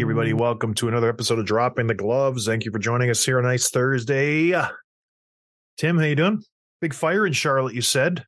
Everybody, welcome to another episode of Dropping the Gloves. Thank you for joining us here on nice Thursday. Tim, how you doing? Big fire in Charlotte, you said.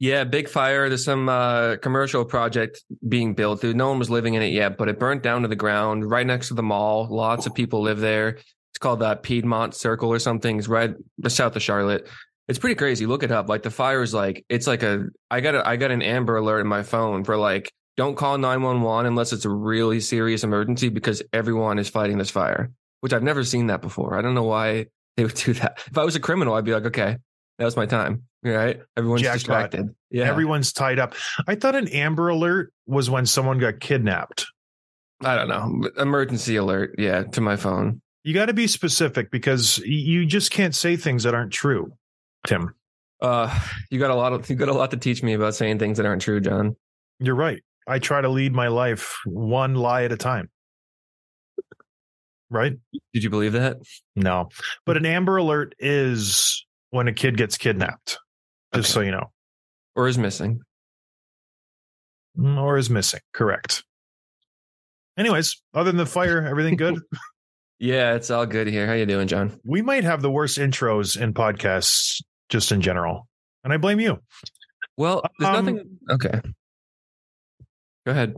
Yeah, big fire. There's some uh, commercial project being built. No one was living in it yet, but it burnt down to the ground right next to the mall. Lots of people live there. It's called that Piedmont Circle or something. It's right south of Charlotte. It's pretty crazy. Look it up. Like the fire is like it's like a. I got a, I got an Amber Alert in my phone for like don't call nine one one unless it's a really serious emergency because everyone is fighting this fire. Which I've never seen that before. I don't know why they would do that. If I was a criminal, I'd be like, okay, that was my time. Right? Everyone's Jackpot. distracted. Yeah. Everyone's tied up. I thought an Amber Alert was when someone got kidnapped. I don't know. Emergency alert. Yeah, to my phone. You got to be specific because you just can't say things that aren't true, Tim. Uh, you got a lot of you got a lot to teach me about saying things that aren't true, John. You're right. I try to lead my life one lie at a time. Right? Did you believe that? No. But an Amber Alert is when a kid gets kidnapped, just Okay. so you know. Or is missing? Mm, or is missing. Correct. Anyways, other than the fire, everything good? Yeah, it's all good here. How you doing, John? we might have the worst intros in podcasts just in general. And I blame you. Well, there's Um, nothing. Okay. Go ahead.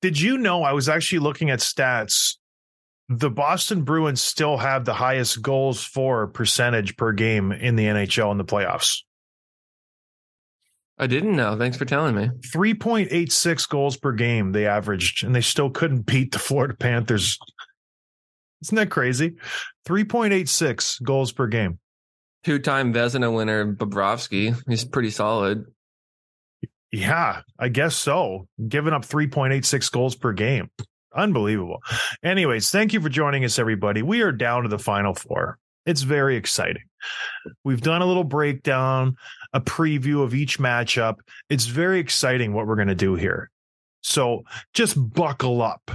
Did you know I was actually looking at stats? The Boston Bruins still have the highest goals for percentage per game in the NHL in the playoffs. I didn't know. Thanks for telling me. 3.86 goals per game they averaged, and they still couldn't beat the Florida Panthers. Isn't that crazy? 3.86 goals per game. Two-time Vezina winner Bobrovsky. He's pretty solid. Yeah, I guess so. Giving up 3.86 goals per game. Unbelievable. Anyways, thank you for joining us, everybody. We are down to the final four. It's very exciting. We've done a little breakdown, a preview of each matchup. It's very exciting what we're going to do here. So just buckle up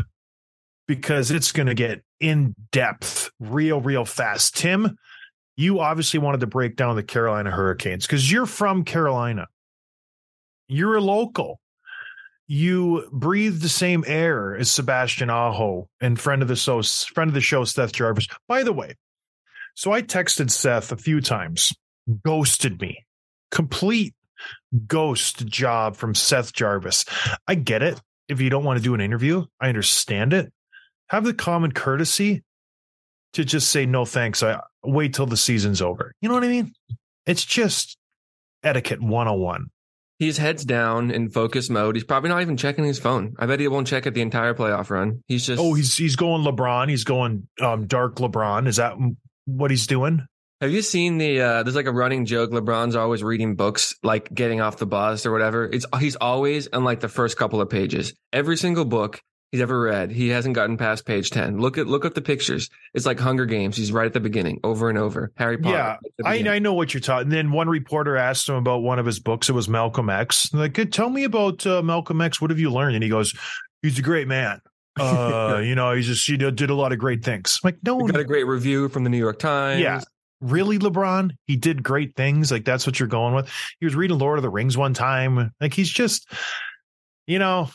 because it's going to get in depth real, real fast. Tim, you obviously wanted to break down the Carolina Hurricanes because you're from Carolina. You're a local. You breathe the same air as Sebastian Aho and friend of the show, friend of the show, Seth Jarvis. By the way, so I texted Seth a few times, ghosted me, complete ghost job from Seth Jarvis. I get it. If you don't want to do an interview, I understand it. Have the common courtesy to just say no thanks. I wait till the season's over. You know what I mean? It's just etiquette 101. He's heads down in focus mode. He's probably not even checking his phone. I bet he won't check it the entire playoff run. He's just. Oh, he's he's going LeBron. He's going um dark LeBron. Is that what he's doing? Have you seen the? uh There's like a running joke. LeBron's always reading books, like getting off the bus or whatever. It's he's always on like the first couple of pages. Every single book he's ever read, he hasn't gotten past page ten. Look at look at the pictures. It's like Hunger Games. He's right at the beginning, over and over. Harry Potter. Yeah, I. I know what you're talking. And then one reporter asked him about one of his books. It was Malcolm X. And like, tell me about uh, Malcolm X. What have you learned? And he goes, he's a great man. Uh, you know, he's just he did, did a lot of great things. I'm like, no, We got a great review from the New York Times. Yeah. Really, LeBron? He did great things. Like that's what you're going with. He was reading Lord of the Rings one time. Like he's just, you know,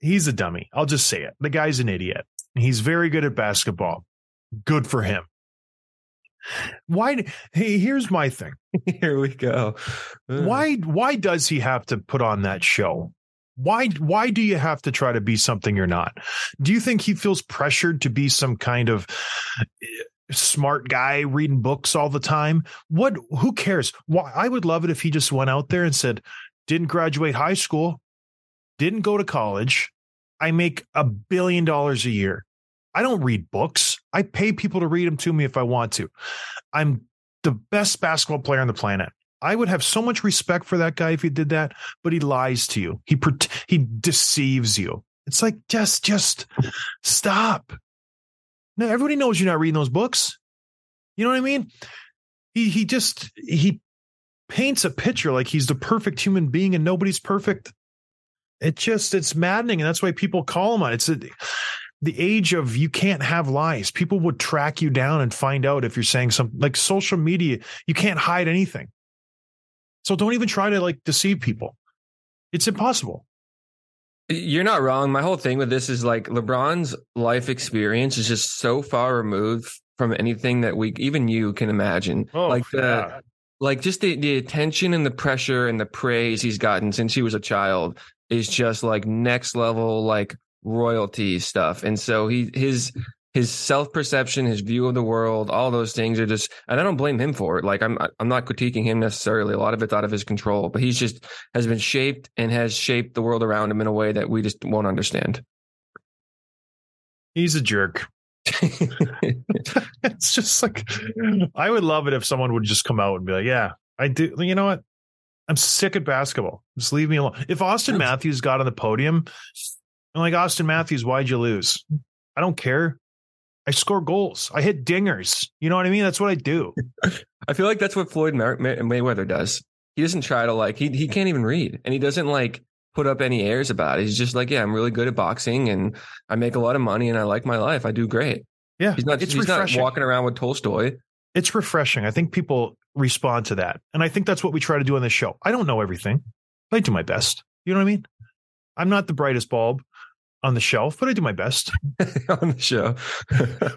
he's a dummy. I'll just say it. The guy's an idiot. He's very good at basketball. Good for him. Why? Hey, here's my thing. Here we go. Uh, Why? Why does he have to put on that show? Why? Why do you have to try to be something you're not? Do you think he feels pressured to be some kind of eh, smart guy reading books all the time? What? Who cares? Why? I would love it if he just went out there and said, "Didn't graduate high school, didn't go to college. I make a billion dollars a year. I don't read books. I pay people to read them to me if I want to. I'm the best basketball player on the planet. I would have so much respect for that guy if he did that, but he lies to you. He he deceives you. It's like just just stop. No, everybody knows you're not reading those books. You know what I mean? He he just he paints a picture like he's the perfect human being and nobody's perfect. It just it's maddening, and that's why people call him on. It's a, the age of you can't have lies. People would track you down and find out if you're saying something like social media. You can't hide anything. So don't even try to like deceive people. It's impossible. You're not wrong. My whole thing with this is like LeBron's life experience is just so far removed from anything that we, even you, can imagine. Oh, like the, yeah. like just the the attention and the pressure and the praise he's gotten since he was a child is just like next level like royalty stuff and so he his his self-perception his view of the world all those things are just and i don't blame him for it like i'm i'm not critiquing him necessarily a lot of it's out of his control but he's just has been shaped and has shaped the world around him in a way that we just won't understand he's a jerk. it's just like I would love it if someone would just come out and be like, "Yeah, I do." You know what? I'm sick at basketball. Just leave me alone. If Auston Matthews got on the podium, I'm like, Auston Matthews, why'd you lose? I don't care. I score goals. I hit dingers. You know what I mean? That's what I do. I feel like that's what Floyd May- May- Mayweather does. He doesn't try to like he he can't even read, and he doesn't like put up any airs about it. He's just like, yeah, I'm really good at boxing, and I make a lot of money, and I like my life. I do great. Yeah, He's not It's he's not walking around with Tolstoy. it's refreshing. I think people respond to that. And I think that's what we try to do on this show. I don't know everything, I do my best. You know what I mean? I'm not the brightest bulb on the shelf, but I do my best. on the show.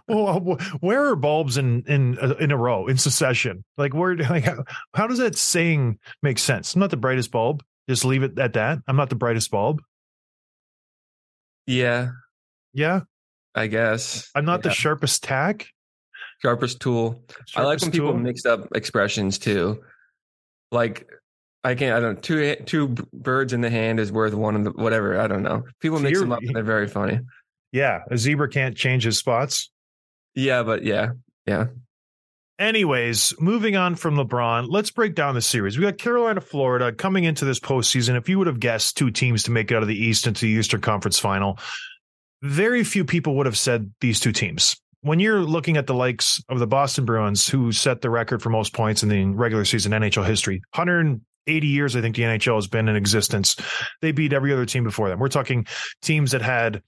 well, where are bulbs in in uh, in a row in succession? Like where like how, how does that saying make sense? I'm not the brightest bulb. Just leave it at that. I'm not the brightest bulb. yeah, Yeah, I guess. I'm not the sharpest tack. sharpest tool. I like Sharpest when people tool. mix up expressions too. Like I can't. I don't. know, Two two birds in the hand is worth one in the whatever. I don't know. People So mix them up and they're very funny. Yeah, a zebra can't change his spots. Yeah, but yeah, yeah. Anyways, moving on from LeBron, let's break down the series. We got Carolina, Florida coming into this postseason. If you would have guessed two teams to make it out of the East into the Eastern Conference final, very few people would have said these two teams. When you're looking at the likes of the Boston Bruins, who set the record for most points in the regular season NHL history, 180 years, I think the NHL has been in existence. They beat every other team before them. We're talking teams that had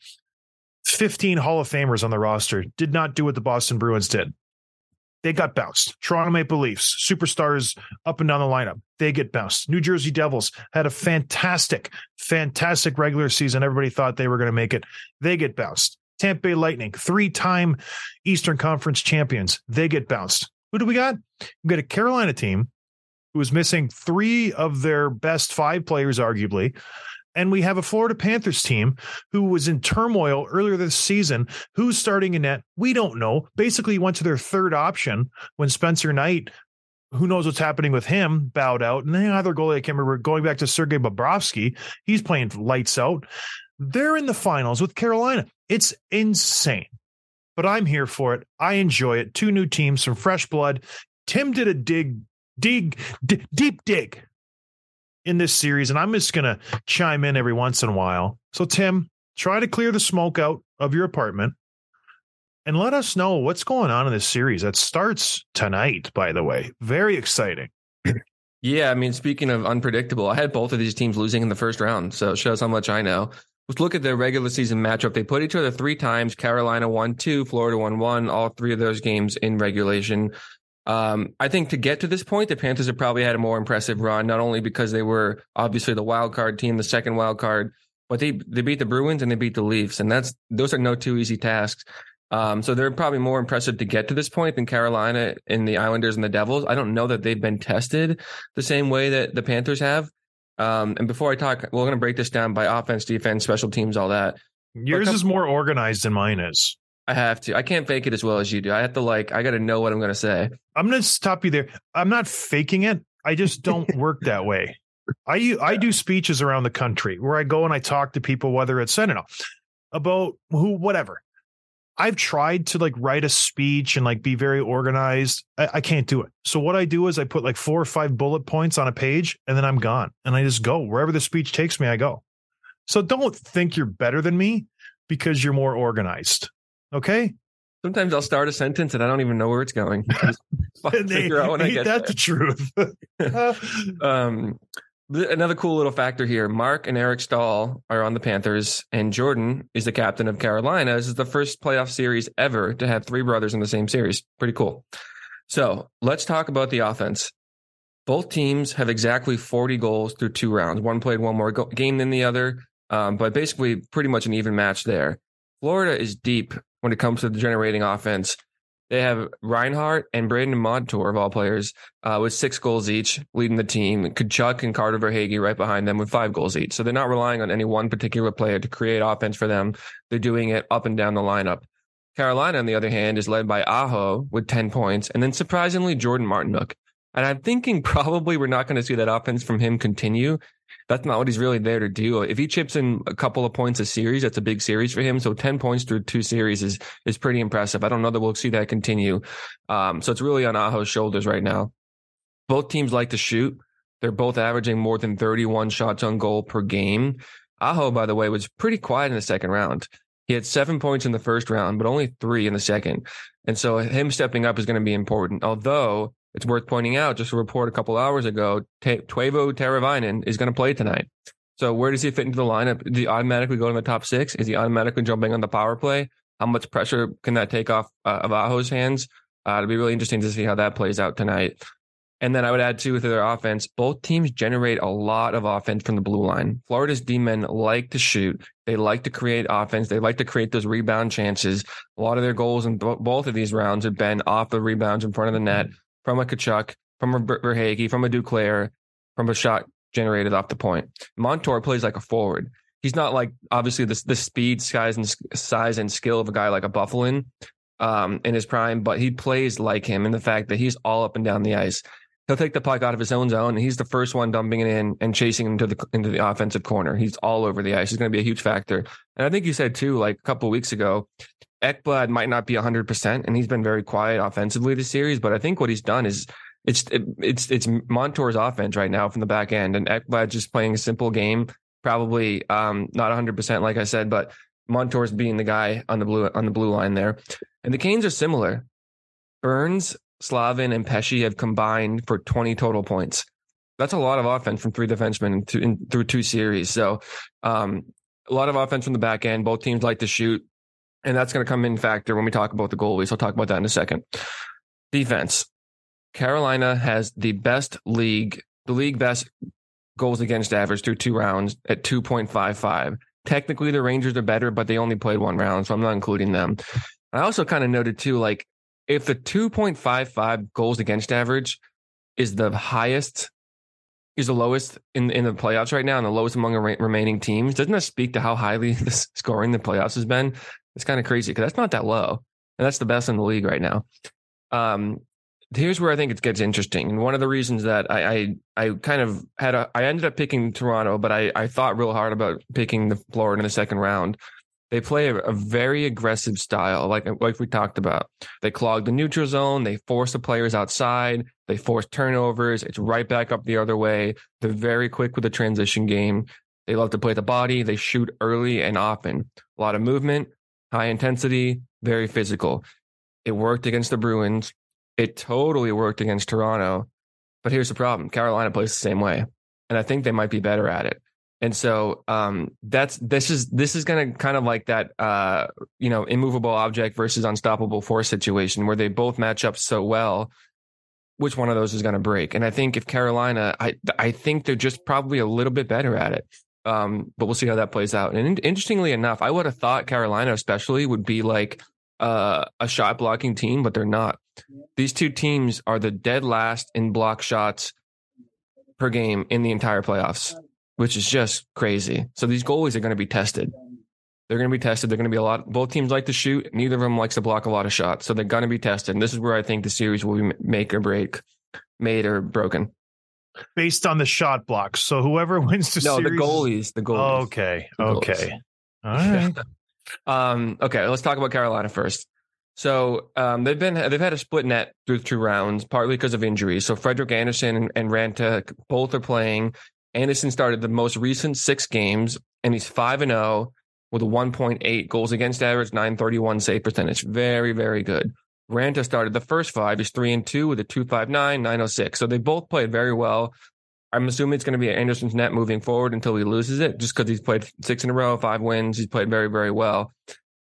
15 Hall of Famers on the roster, did not do what the Boston Bruins did they got bounced. Toronto Maple Leafs, superstars up and down the lineup, they get bounced. New Jersey Devils had a fantastic, fantastic regular season. Everybody thought they were going to make it. They get bounced. Tampa Bay Lightning, three time Eastern Conference champions, they get bounced. Who do we got? We got a Carolina team who is missing three of their best five players, arguably. And we have a Florida Panthers team who was in turmoil earlier this season. Who's starting in net? We don't know. Basically, went to their third option when Spencer Knight, who knows what's happening with him, bowed out. And the other goalie, I can't remember, going back to Sergei Bobrovsky, he's playing lights out. They're in the finals with Carolina. It's insane. But I'm here for it. I enjoy it. Two new teams, some fresh blood. Tim did a dig, dig, d- deep dig in this series, and I'm just going to chime in every once in a while. So, Tim, try to clear the smoke out of your apartment and let us know what's going on in this series. That starts tonight, by the way. Very exciting. Yeah, I mean, speaking of unpredictable, I had both of these teams losing in the first round, so it shows how much I know. Let's look at their regular season matchup. They put each other three times. Carolina won two, Florida won one. All three of those games in regulation. Um, I think to get to this point, the Panthers have probably had a more impressive run, not only because they were obviously the wild card team, the second wild card, but they they beat the Bruins and they beat the Leafs, and that's those are no two easy tasks. Um, so they're probably more impressive to get to this point than Carolina and the Islanders and the Devils. I don't know that they've been tested the same way that the Panthers have. Um, and before I talk, we're going to break this down by offense, defense, special teams, all that. Yours is more organized than mine is. I have to. I can't fake it as well as you do. I have to like. I got to know what I'm going to say. I'm going to stop you there. I'm not faking it. I just don't work that way. I I do speeches around the country where I go and I talk to people, whether it's I don't know about who, whatever. I've tried to like write a speech and like be very organized. I, I can't do it. So what I do is I put like four or five bullet points on a page and then I'm gone and I just go wherever the speech takes me. I go. So don't think you're better than me because you're more organized. Okay. Sometimes I'll start a sentence and I don't even know where it's going. They- figure out when I get that the truth. Um, another cool little factor here: Marc and Eric Staal are on the Panthers, and Jordan is the captain of Carolina. This is the first playoff series ever to have three brothers in the same series. Pretty cool. So let's talk about the offense. Both teams have exactly 40 goals through two rounds. One played one more go- game than the other, um, but basically pretty much an even match there. Florida is deep when it comes to generating offense. They have Reinhart and Brandon Montour of all players uh, with six goals each, leading the team. Tkachuk and Carter Verhaeghe right behind them with five goals each. So they're not relying on any one particular player to create offense for them. They're doing it up and down the lineup. Carolina, on the other hand, is led by Aho with 10 points, and then surprisingly, Jordan Martinook. And I'm thinking probably we're not going to see that offense from him continue. That's not what he's really there to do. If he chips in a couple of points a series, that's a big series for him. So 10 points through two series is is pretty impressive. I don't know that we'll see that continue. Um, so it's really on Aho's shoulders right now. Both teams like to shoot. They're both averaging more than 31 shots on goal per game. Aho, by the way, was pretty quiet in the second round. He had seven points in the first round, but only three in the second. And so him stepping up is going to be important. Although it's worth pointing out, just a report a couple hours ago, Teuvo Teravainen is going to play tonight. So where does he fit into the lineup? Does he automatically go in the top six? Is he automatically jumping on the power play? How much pressure can that take off uh, of Aho's hands? Uh, it'll be really interesting to see how that plays out tonight. And then I would add too to their offense, both teams generate a lot of offense from the blue line. Florida's D men like to shoot. They like to create offense. They like to create those rebound chances. A lot of their goals in bo- both of these rounds have been off the rebounds in front of the net from a Tkachuk, from a Ver- Verhaeghe, from a Duclair, from a shot generated off the point. Montour plays like a forward. He's not like obviously the, the speed, size, and size and skill of a guy like a Byfuglien um, in his prime, but he plays like him in the fact that he's all up and down the ice. He'll take the puck out of his own zone, and he's the first one dumping it in and chasing into the into the offensive corner. He's all over the ice. He's going to be a huge factor. And I think you said too, like a couple weeks ago, Ekblad might not be hundred percent, and he's been very quiet offensively this series. But I think what he's done is it's it, it's it's Montour's offense right now from the back end, and Ekblad just playing a simple game, probably um, not hundred percent, like I said, but Montour's being the guy on the blue on the blue line there, and the Canes are similar. Burns, Slavin, and Pesce have combined for twenty total points. That's a lot of offense from three defensemen in in, through two series. So, um, a lot of offense from the back end. Both teams like to shoot, and that's going to come in factor when we talk about the goalies. I'll talk about that in a second. Defense. Carolina has the best league, the league best goals against average through two rounds at 2.55. Technically, the Rangers are better, but they only played one round, so I'm not including them. I also kind of noted too, like if the 2.55 goals against average is the highest, is the lowest in in the playoffs right now, and the lowest among the remaining teams, doesn't that speak to how highly the scoring the playoffs has been? It's kind of crazy because that's not that low, and that's the best in the league right now. Um, here's where I think it gets interesting. And one of the reasons that I, I, I kind of had a, I ended up picking Toronto, but I, I thought real hard about picking the Florida in the second round. They play a, a very aggressive style, like like we talked about. They clog the neutral zone. They force the players outside. They force turnovers. It's right back up the other way. They're very quick with the transition game. They love to play the body. They shoot early and often. A lot of movement, high intensity, very physical. It worked against the Bruins. It totally worked against Toronto. But here's the problem Carolina plays the same way. And I think they might be better at it. And so um, that's this is this is going to kind of like that uh, you know immovable object versus unstoppable force situation where they both match up so well. which one of those is going to break. And I think if Carolina, I I think they're just probably a little bit better at it. Um, but we'll see how that plays out. And in- interestingly enough, I would have thought Carolina, especially, would be like uh, a shot blocking team, but they're not. These two teams are the dead last in block shots per game in the entire playoffs, which is just crazy. So these goalies are going to be tested. They're going to be tested. They're going to be a lot. Both teams like to shoot. Neither of them likes to block a lot of shots. So they're going to be tested. And this is where I think the series will be make or break, made or broken. Based on the shot blocks. So whoever wins the no, series. the goalies. The goalies. Okay. The goalies. Okay. All right. Um, okay, let's talk about Carolina first. So um, they've been they've had a split net through two rounds, partly because of injuries. So Frederik Andersen and, Raanta both are playing. Andersen started the most recent six games, and he's five and zero with a one point eight goals against average, nine thirty one save percentage. Very very good. Raanta started the first five. He's three and two with a two five nine, nine oh six. So they both played very well. I'm assuming it's going to be Andersen's net moving forward until he loses it, just because he's played six in a row, five wins. He's played very, very well.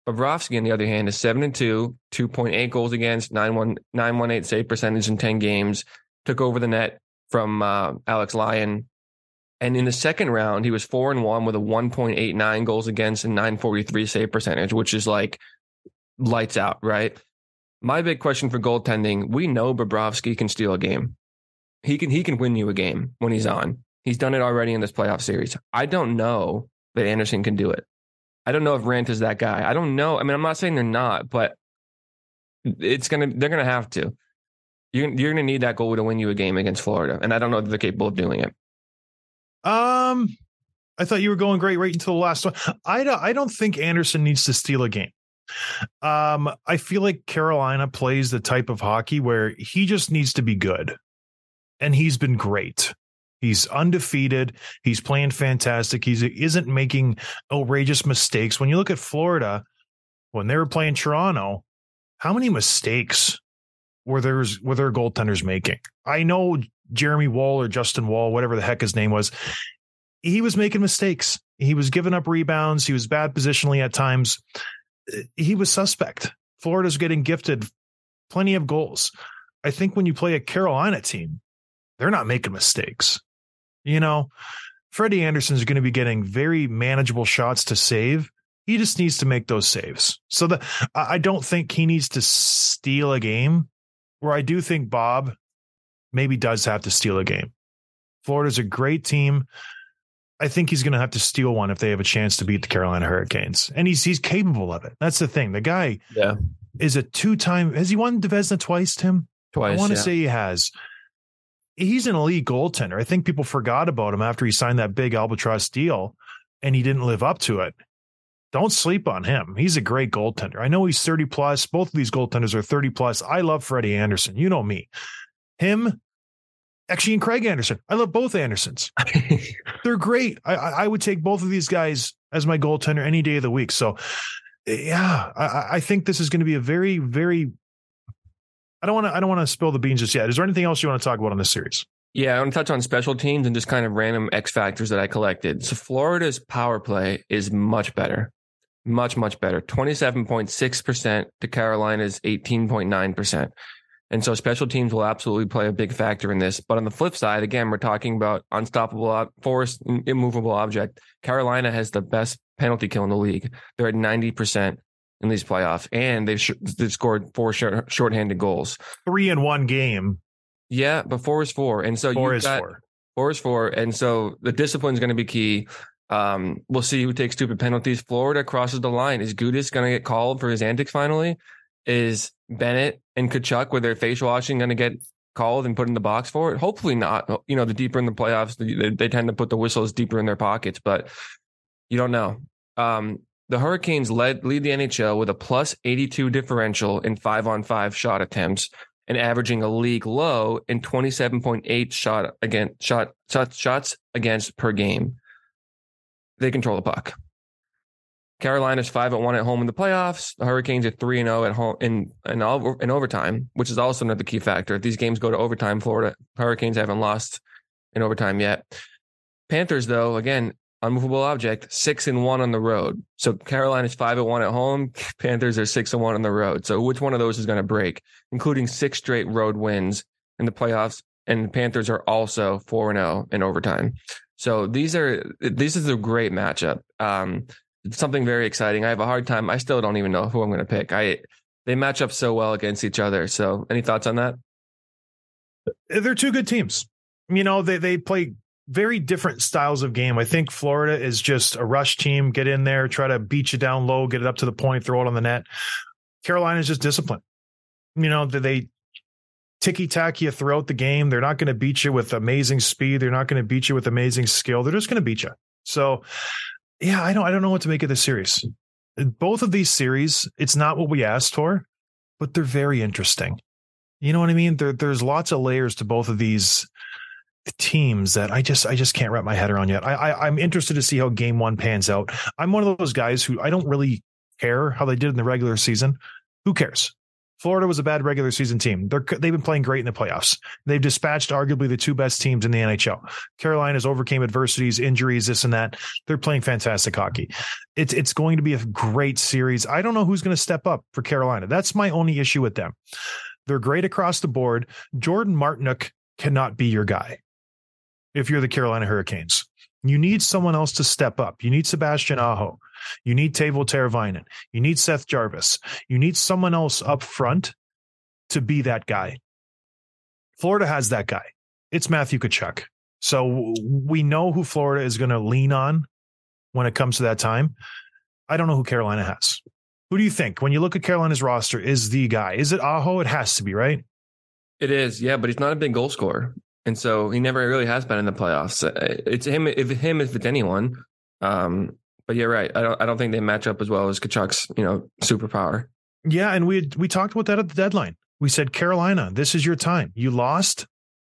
Bobrovsky, on the other hand, is seven and two, 2.8 goals against, 918 save percentage in 10 games. Took over the net from uh, Alex Lyon. And in the second round, he was four and one with a 1.89 goals against and 943 save percentage, which is like lights out, right? My big question for goaltending: We know Bobrovsky can steal a game. He can he can win you a game when he's on. He's done it already in this playoff series. I don't know that Andersen can do it. I don't know if Rant is that guy. I don't know. I mean, I'm not saying they're not, but it's gonna they're gonna have to. You're you're gonna need that goal to win you a game against Florida, and I don't know if they're capable of doing it. Um, I thought you were going great right until the last one. I don't. I don't think Andersen needs to steal a game. Um, I feel like Carolina plays the type of hockey where he just needs to be good, and he's been great. He's undefeated. He's playing fantastic. He's isn't making outrageous mistakes. When you look at Florida, when they were playing Toronto, how many mistakes were there's were their goaltenders making? I know Jeremy Wall or Justin Wall, whatever the heck his name was, he was making mistakes. He was giving up rebounds. He was bad positionally at times. He was suspect. Florida's getting gifted plenty of goals. I think when you play a Carolina team, they're not making mistakes. You know, Freddie Andersen is going to be getting very manageable shots to save. He just needs to make those saves. So the I don't think he needs to steal a game. Where I do think Bob maybe does have to steal a game. Florida's a great team. I think he's going to have to steal one if they have a chance to beat the Carolina Hurricanes, and he's he's capable of it. That's the thing. The guy Yeah, is a two time. Has he won the Vezina twice, Tim? twice. I want to yeah. say he has. He's an elite goaltender. I think people forgot about him after he signed that big albatross deal, and he didn't live up to it. Don't sleep on him. He's a great goaltender. I know he's 30 plus. Both of these goaltenders are 30 plus. I love Freddie Andersen. You know me. Him, actually, and Craig Anderson. I love both Andersons. They're great. I, I would take both of these guys as my goaltender any day of the week. So, yeah, I- I, I think this is going to be a very, very. I don't want to. I don't want to spill the beans just yet. Is there anything else you want to talk about on this series? Yeah, I want to touch on special teams and just kind of random X factors that I collected. So Florida's power play is much better. Much, much better. 27.6% to Carolina's 18.9%. And so special teams will absolutely play a big factor in this. But on the flip side, again, we're talking about unstoppable force, immovable object. Carolina has the best penalty kill in the league. They're at 90% in these playoffs, and they've, sh- they've scored four short- shorthanded goals. Three in one game. Yeah, but four is four. And so Four is got, four. Four is four. And so the discipline is going to be key. Um, we'll see who takes stupid penalties. Florida crosses the line. Is Gudas going to get called for his antics finally? Is Bennett and Tkachuk with their face washing going to get called and put in the box for it? Hopefully not. You know, the deeper in the playoffs, they, they tend to put the whistles deeper in their pockets, but you don't know. Um, the Hurricanes led lead the NHL with a plus 82 differential in five on five shot attempts and averaging a league low in 27.8 shot against shot, shot shots against per game. They control the puck. Carolina's five at one at home in the playoffs. The Hurricanes are three and zero at home in in, all, in overtime, which is also another key factor. If these games go to overtime, Florida Hurricanes haven't lost in overtime yet. Panthers, though, again, unmovable object, six and one on the road. So Carolina's five and one at home. Panthers are six and one on the road. So which one of those is going to break? Including six straight road wins in the playoffs, and the Panthers are also 4 and 0 in overtime. So these are this is a great matchup. Um, something very exciting. I have a hard time. I still don't even know who I'm going to pick. I they match up so well against each other. So any thoughts on that? Uh, they're two good teams. You know, they they play very different styles of game. I think Florida is just a rush team, get in there, try to beat you down low, get it up to the point, throw it on the net. Carolina is just disciplined. You know, they ticky tack you throughout the game. They're not going to beat you with amazing speed. They're not going to beat you with amazing skill. They're just going to beat you. So, yeah, I don't I don't know what to make of this series. Both of these series, it's not what we asked for, but they're very interesting. You know what I mean? There, there's lots of layers to both of these teams that I just I just can't wrap my head around yet. I, I I'm interested to see how game one pans out. I'm one of those guys who I don't really care how they did in the regular season. Who cares? Florida was a bad regular season team. They're they've been playing great in the playoffs. They've dispatched arguably the two best teams in the NHL. Carolina's overcame adversities, injuries, this and that. They're playing fantastic hockey. It's it's going to be a great series. I don't know who's going to step up for Carolina. That's my only issue with them. They're great across the board. Jordan Martinook cannot be your guy if you're the Carolina Hurricanes. You need someone else to step up. You need Sebastian Aho. You need Teuvo Teravainen. You need Seth Jarvis. You need someone else up front to be that guy. Florida has that guy. It's Matthew Tkachuk. So we know who Florida is going to lean on when it comes to that time. I don't know who Carolina has. Who do you think when you look at Carolina's roster is the guy? Is it Aho? It has to be, right? It is, yeah, but he's not a big goal scorer, and so he never really has been in the playoffs. Uh, It's him, if him, if it's anyone. Um, but you're right. I don't, I don't think they match up as well as Tkachuk's, you know, superpower. Yeah, and we had, we talked about that at the deadline. We said Carolina, this is your time. You lost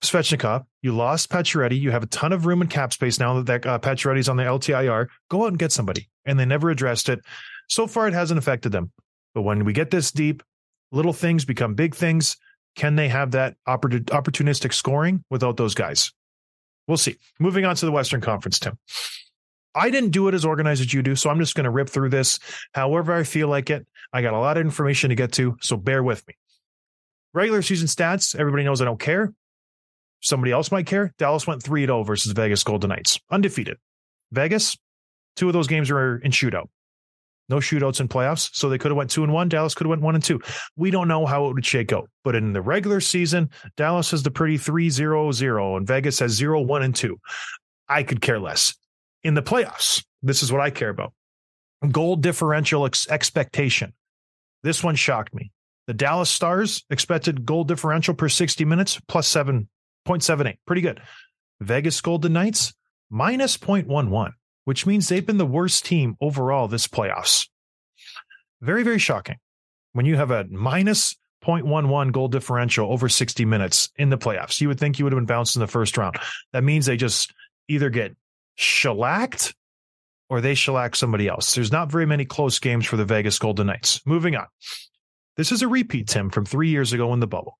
Svechnikov, you lost Pacioretty. You have a ton of room and cap space now that that uh, Pacioretty's on the LTIR. Go out and get somebody, and they never addressed it. So far, it hasn't affected them. But when we get this deep, little things become big things. Can they have that oppor- opportunistic scoring without those guys? We'll see. Moving on to the Western Conference, Tim. I didn't do it as organized as you do, so I'm just going to rip through this however I feel like it. I got a lot of information to get to, so bear with me. Regular season stats, everybody knows I don't care. Somebody else might care. Dallas went 3 0 versus Vegas Golden Knights, undefeated. Vegas, two of those games were in shootout. No shootouts in playoffs, so they could have went two and one. Dallas could have went one and two. We don't know how it would shake out, but in the regular season, Dallas has the pretty 3-0-0 and Vegas has 0 1 and 2. I could care less. In the playoffs, this is what I care about. Goal differential ex- expectation. This one shocked me. The Dallas Stars expected goal differential per 60 minutes plus 7.78. Pretty good. Vegas Golden Knights minus 0.11, which means they've been the worst team overall this playoffs. Very, very shocking. When you have a minus 0.11 goal differential over 60 minutes in the playoffs, you would think you would have been bounced in the first round. That means they just either get shellacked or they shellack somebody else. There's not very many close games for the Vegas Golden Knights. Moving on. This is a repeat, Tim, from three years ago in the bubble.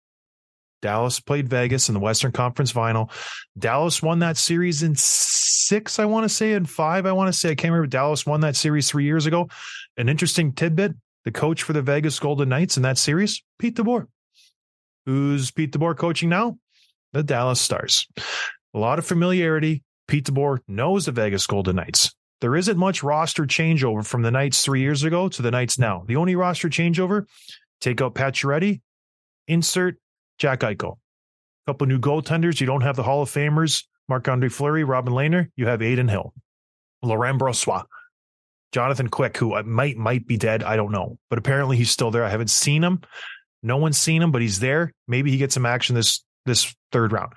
Dallas played Vegas in the Western Conference final. Dallas won that series in six, I want to say, in five, I want to say. I can't remember. Dallas won that series three years ago. An interesting tidbit the coach for the Vegas Golden Knights in that series, Pete DeBoer. Who's Pete DeBoer coaching now? The Dallas Stars. A lot of familiarity. Pete DeBoer knows the Vegas Golden Knights. There isn't much roster changeover from the Knights three years ago to the Knights now. The only roster changeover, take out Pacioretty, insert Jack Eichel. A couple new goaltenders. You don't have the Hall of Famers, Marc Andre Fleury, Robin Lehner. You have Adin Hill, Laurent Brossoit, Jonathan Quick, who uh, might might be dead. I don't know, but apparently he's still there. I haven't seen him. No one's seen him, but he's there. Maybe he gets some action this this third round.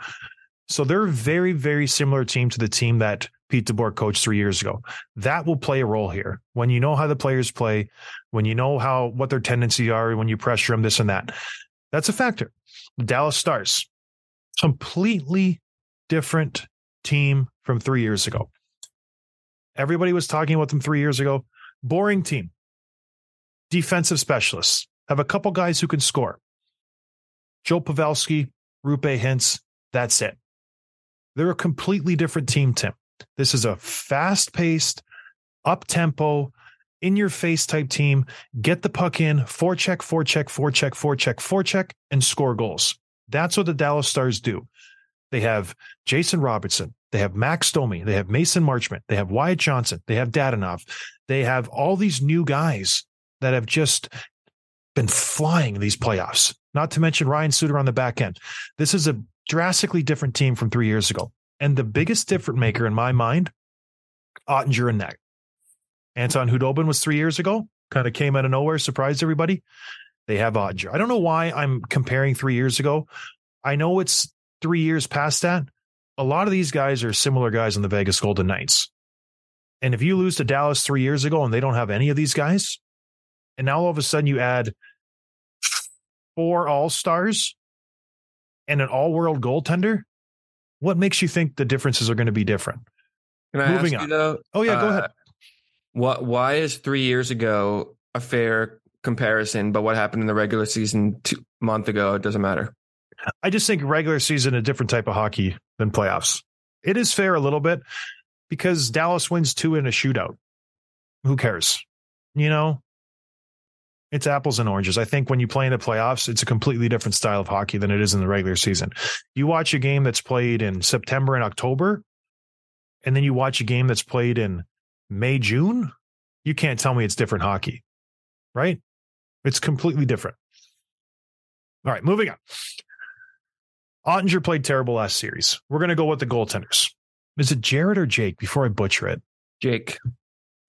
So they're a very very similar team to the team that Pete DeBoer coached three years ago. That will play a role here when you know how the players play, when you know how what their tendencies are, when you pressure them, this and that. That's a factor. The Dallas Stars, completely different team from three years ago. Everybody was talking about them three years ago. Boring team. Defensive specialists have a couple guys who can score. Joe Pavelski, Roope Hintz. That's it. They're a completely different team, Tim. This is a fast paced, up tempo, in your face type team. Get the puck in, forecheck, forecheck, forecheck, forecheck, forecheck, and score goals. That's what the Dallas Stars do. They have Jason Robertson. They have Max Domi. They have Mason Marchment. They have Wyatt Johnson. They have Dadonov. They have all these new guys that have just been flying these playoffs, not to mention Ryan Suter on the back end. This is a drastically different team from three years ago. And the biggest difference maker in my mind, Oettinger and Net. Anton Khudobin was three years ago, kind of came out of nowhere, surprised everybody. They have Oettinger. I don't know why I'm comparing three years ago. I know it's three years past that. A lot of these guys are similar guys in the Vegas Golden Knights. And if you lose to Dallas three years ago and they don't have any of these guys, and now all of a sudden you add four all stars and an all world goaltender, what makes you think the differences are going to be different? Can I Moving on. you though? Oh, yeah, go uh, ahead. What? Why is three years ago a fair comparison? But what happened in the regular season two month ago? It doesn't matter. I just think regular season a different type of hockey than playoffs. It is fair a little bit because Dallas wins two in a shootout. Who cares? You know, it's apples and oranges. I think when you play in the playoffs, it's a completely different style of hockey than it is in the regular season. You watch a game that's played in September and October, and then you watch a game that's played in May, June. You can't tell me it's different hockey, right? It's completely different. All right, moving on. Oettinger played terrible last series. We're going to go with the goaltenders. Is it Jared or Jake before I butcher it? Jake,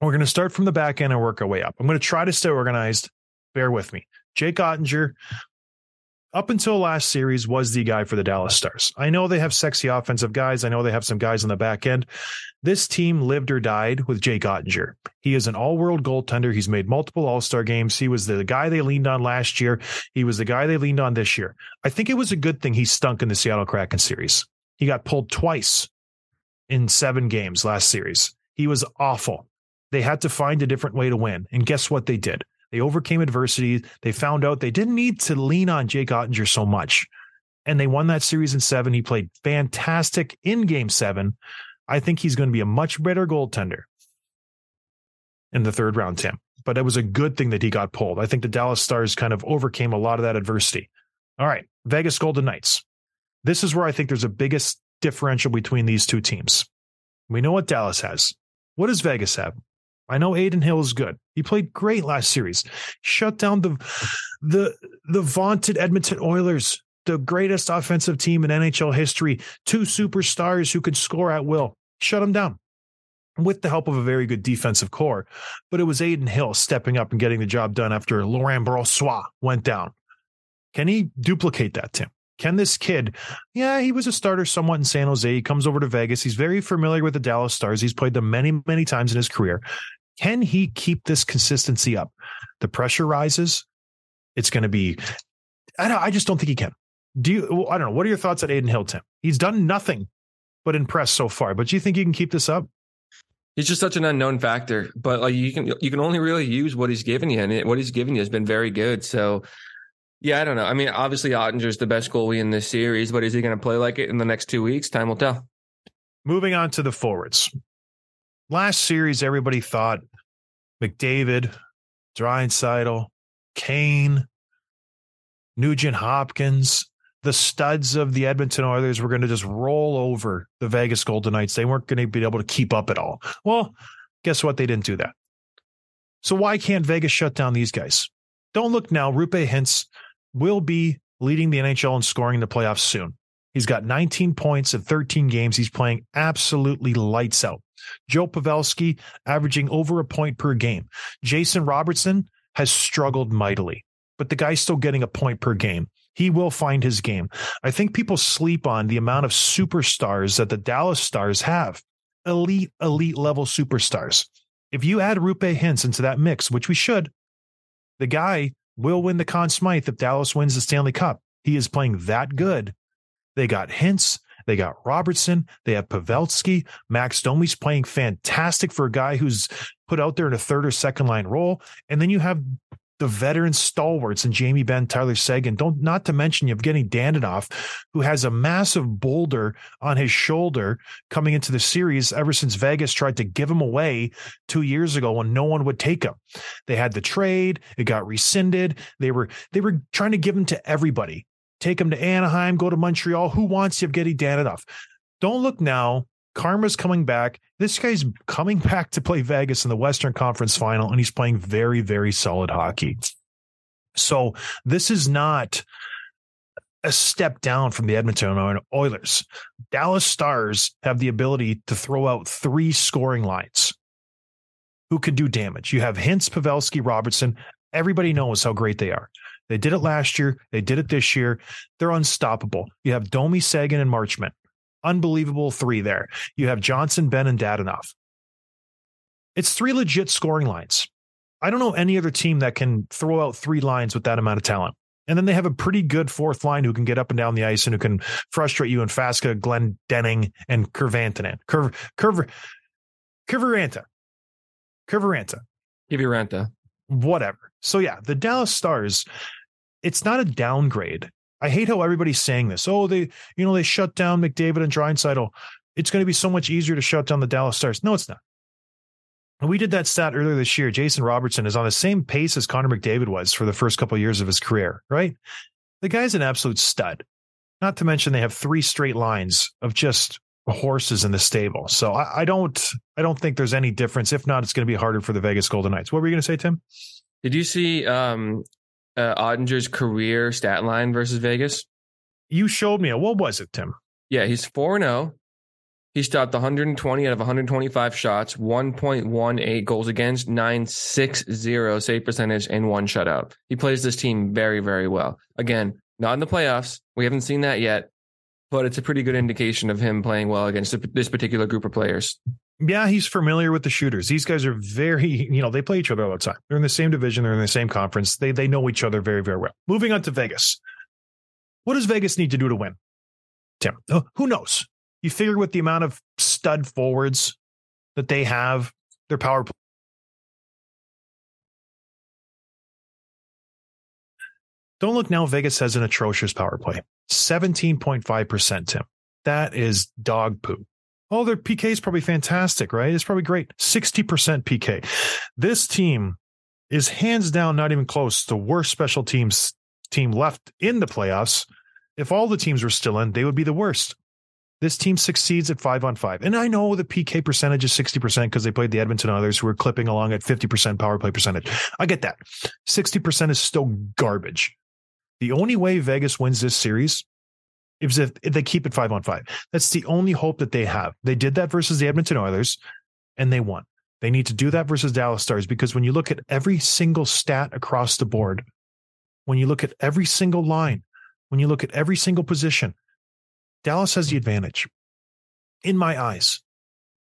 We're going to start from the back end and work our way up. I'm going to try to stay organized. Bear with me. Jake Oettinger, up until last series, was the guy for the Dallas Stars. I know they have sexy offensive guys. I know they have some guys on the back end. This team lived or died with Jake Oettinger. He is an all world goaltender. He's made multiple All Star games. He was the guy they leaned on last year. He was the guy they leaned on this year. I think it was a good thing he stunk in the Seattle Kraken series. He got pulled twice in seven games last series. He was awful. They had to find a different way to win. And guess what they did? They overcame adversity. They found out they didn't need to lean on Jake Oettinger so much. And they won that series in seven. He played fantastic in game seven. I think he's going to be a much better goaltender in the third round, Tim. But it was a good thing that he got pulled. I think the Dallas Stars kind of overcame a lot of that adversity. All right, Vegas Golden Knights. This is where I think there's a biggest differential between these two teams. We know what Dallas has. What does Vegas have? I know Adin Hill is good. He played great last series. Shut down the the the vaunted Edmonton Oilers, the greatest offensive team in NHL history. Two superstars who could score at will. Shut them down with the help of a very good defensive core. But it was Adin Hill stepping up and getting the job done after Laurent Brossoit went down. Can he duplicate that, Tim? Can this kid, yeah, he was a starter somewhat in San Jose. He comes over to Vegas. He's very familiar with the Dallas Stars. He's played them many, many times in his career. Can he keep this consistency up? The pressure rises. It's going to be, I, don't, I just don't think he can. Do you, I don't know. What are your thoughts on Adin Hill, Tim? He's done nothing but impress so far, but do you think he can keep this up? he's just such an unknown factor. But like you can you can only really use what he's given you, and it- what he's given you has been very good. So. Yeah, I don't know. I mean, obviously Oettinger's the best goalie in this series, but is he going to play like it in the next two weeks? Time will tell. Moving on to the forwards. Last series, everybody thought McDavid, Draisaitl, Kane, Nugent Hopkins, the studs of the Edmonton Oilers were going to just roll over the Vegas Golden Knights. They weren't going to be able to keep up at all. Well, guess what? They didn't do that. So why can't Vegas shut down these guys? Don't look now. Roope Hintz will be leading the NHL in scoring in the playoffs soon. He's got 19 points in 13 games. He's playing absolutely lights out. Joe Pavelski averaging over a point per game. Jason Robertson has struggled mightily, but the guy's still getting a point per game. He will find his game. I think people sleep on the amount of superstars that the Dallas Stars have. Elite, elite level superstars. If you add Roope Hintz into that mix, which we should, the guy will win the Conn Smythe if Dallas wins the Stanley Cup. He is playing that good. They got Hintz. They got Robertson. They have Pavelski. Max Domi's playing fantastic for a guy who's put out there in a third or second line role. And then you have the veteran stalwarts and Jamie Benn, Tyler Seguin. Don't not to mention Evgeny Dadonov, who has a massive boulder on his shoulder coming into the series ever since Vegas tried to give him away two years ago when no one would take him. They had the trade, it got rescinded. They were they were trying to give him to everybody. Take him to Anaheim, go to Montreal. Who wants Yevgeny Danilov? Don't look now. Karma's coming back. This guy's coming back to play Vegas in the Western Conference final, and he's playing very, very solid hockey. So this is not a step down from the Edmonton Oilers. Dallas Stars have the ability to throw out three scoring lines who can do damage. You have Hintz, Pavelski, Robertson. Everybody knows how great they are. They did it last year. They did it this year. They're unstoppable. You have Domi, Seguin, and Marchment. Unbelievable three there. You have Johnston, Benn, and Dadonov. It's three legit scoring lines. I don't know any other team that can throw out three lines with that amount of talent. And then they have a pretty good fourth line who can get up and down the ice and who can frustrate you in Faksa, Glenn Denning, and Curvantanen. Curv, Curv, Curvaranta. Curvaranta. Give. Whatever. So yeah, the Dallas Stars, it's not a downgrade. I hate how everybody's saying this. Oh, they, you know, they shut down McDavid and Draisaitl. It's going to be so much easier to shut down the Dallas Stars. No, it's not. And we did that stat earlier this year. Jason Robertson is on the same pace as Connor McDavid was for the first couple of years of his career, right? The guy's an absolute stud. Not to mention they have three straight lines of just horses in the stable. So I, I don't I don't think there's any difference. If not, it's going to be harder for the Vegas Golden Knights. What were you going to say, Tim? Did you see um, uh, Oettinger's career stat line versus Vegas? You showed me. What was it, Tim? Yeah, he's 4 0. He stopped 120 out of 125 shots, 1.18 goals against, 960 save percentage, and one shutout. He plays this team very, very well. Again, not in the playoffs. We haven't seen that yet, but it's a pretty good indication of him playing well against this particular group of players. Yeah, he's familiar with the shooters. These guys are very, you know, they play each other all the time. They're in the same division, they're in the same conference. They they know each other very, very well. Moving on to Vegas. What does Vegas need to do to win? Tim, uh, who knows? You figure with the amount of stud forwards that they have, their power play. Don't look now. Vegas has an atrocious power play. 17.5%, Tim. That is dog poo. Oh, their PK is probably fantastic, right? It's probably great. 60% PK. This team is hands down not even close to worst special teams team left in the playoffs. If all the teams were still in, they would be the worst. This team succeeds at five on five. And I know the PK percentage is 60% because they played the Edmonton Oilers who were clipping along at 50% power play percentage. I get that. 60% is still garbage. The only way Vegas wins this series if they keep it five on five. That's the only hope that they have. They did that versus the Edmonton Oilers and they won. They need to do that versus Dallas Stars because when you look at every single stat across the board, when you look at every single line, when you look at every single position, Dallas has the advantage. In my eyes,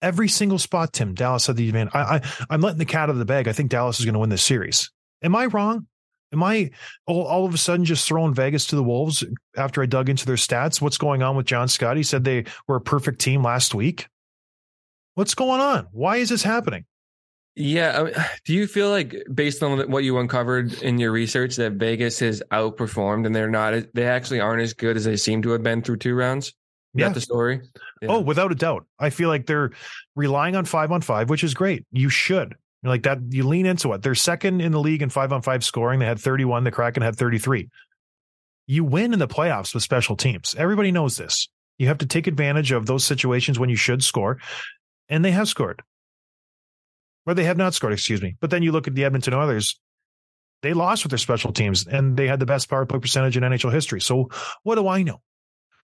every single spot, Tim, Dallas had the advantage. I, I, I'm letting the cat out of the bag. I think Dallas is going to win this series. Am I wrong? Am I all, all of a sudden just throwing Vegas to the Wolves after I dug into their stats? What's going on with John Scott? He said they were a perfect team last week. What's going on? Why is this happening? Yeah. I mean, do you feel like, based on what you uncovered in your research, that Vegas has outperformed and they're not, they actually aren't as good as they seem to have been through two rounds? Is Yeah. that the story? Oh, yeah. Oh, without a doubt. I feel like they're relying on five on five, which is great. You should. You're like that. You lean into it. They're second in the league in five on five scoring. They had 31. The Kraken had 33. You win in the playoffs with special teams. Everybody knows this. You have to take advantage of those situations when you should score, and they have scored. Or they have not scored, excuse me. But then you look at the Edmonton Oilers, they lost with their special teams and they had the best power play percentage in NHL history. So what do I know?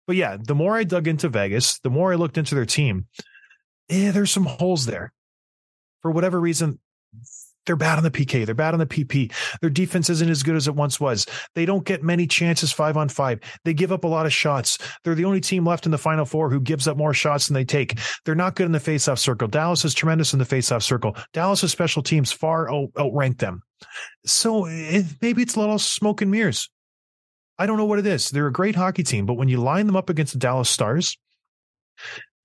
But yeah, the more I dug into Vegas, the more I looked into their team, yeah, there's some holes there. For whatever reason, they're bad on the PK. They're bad on the PP. Their defense isn't as good as it once was. They don't get many chances five on five. They give up a lot of shots. They're the only team left in the final four who gives up more shots than they take. They're not good in the faceoff circle. Dallas is tremendous in the faceoff circle. Dallas' special teams far out, outrank them. So it, maybe it's a little smoke and mirrors. I don't know what it is. They're a great hockey team, but when you line them up against the Dallas Stars,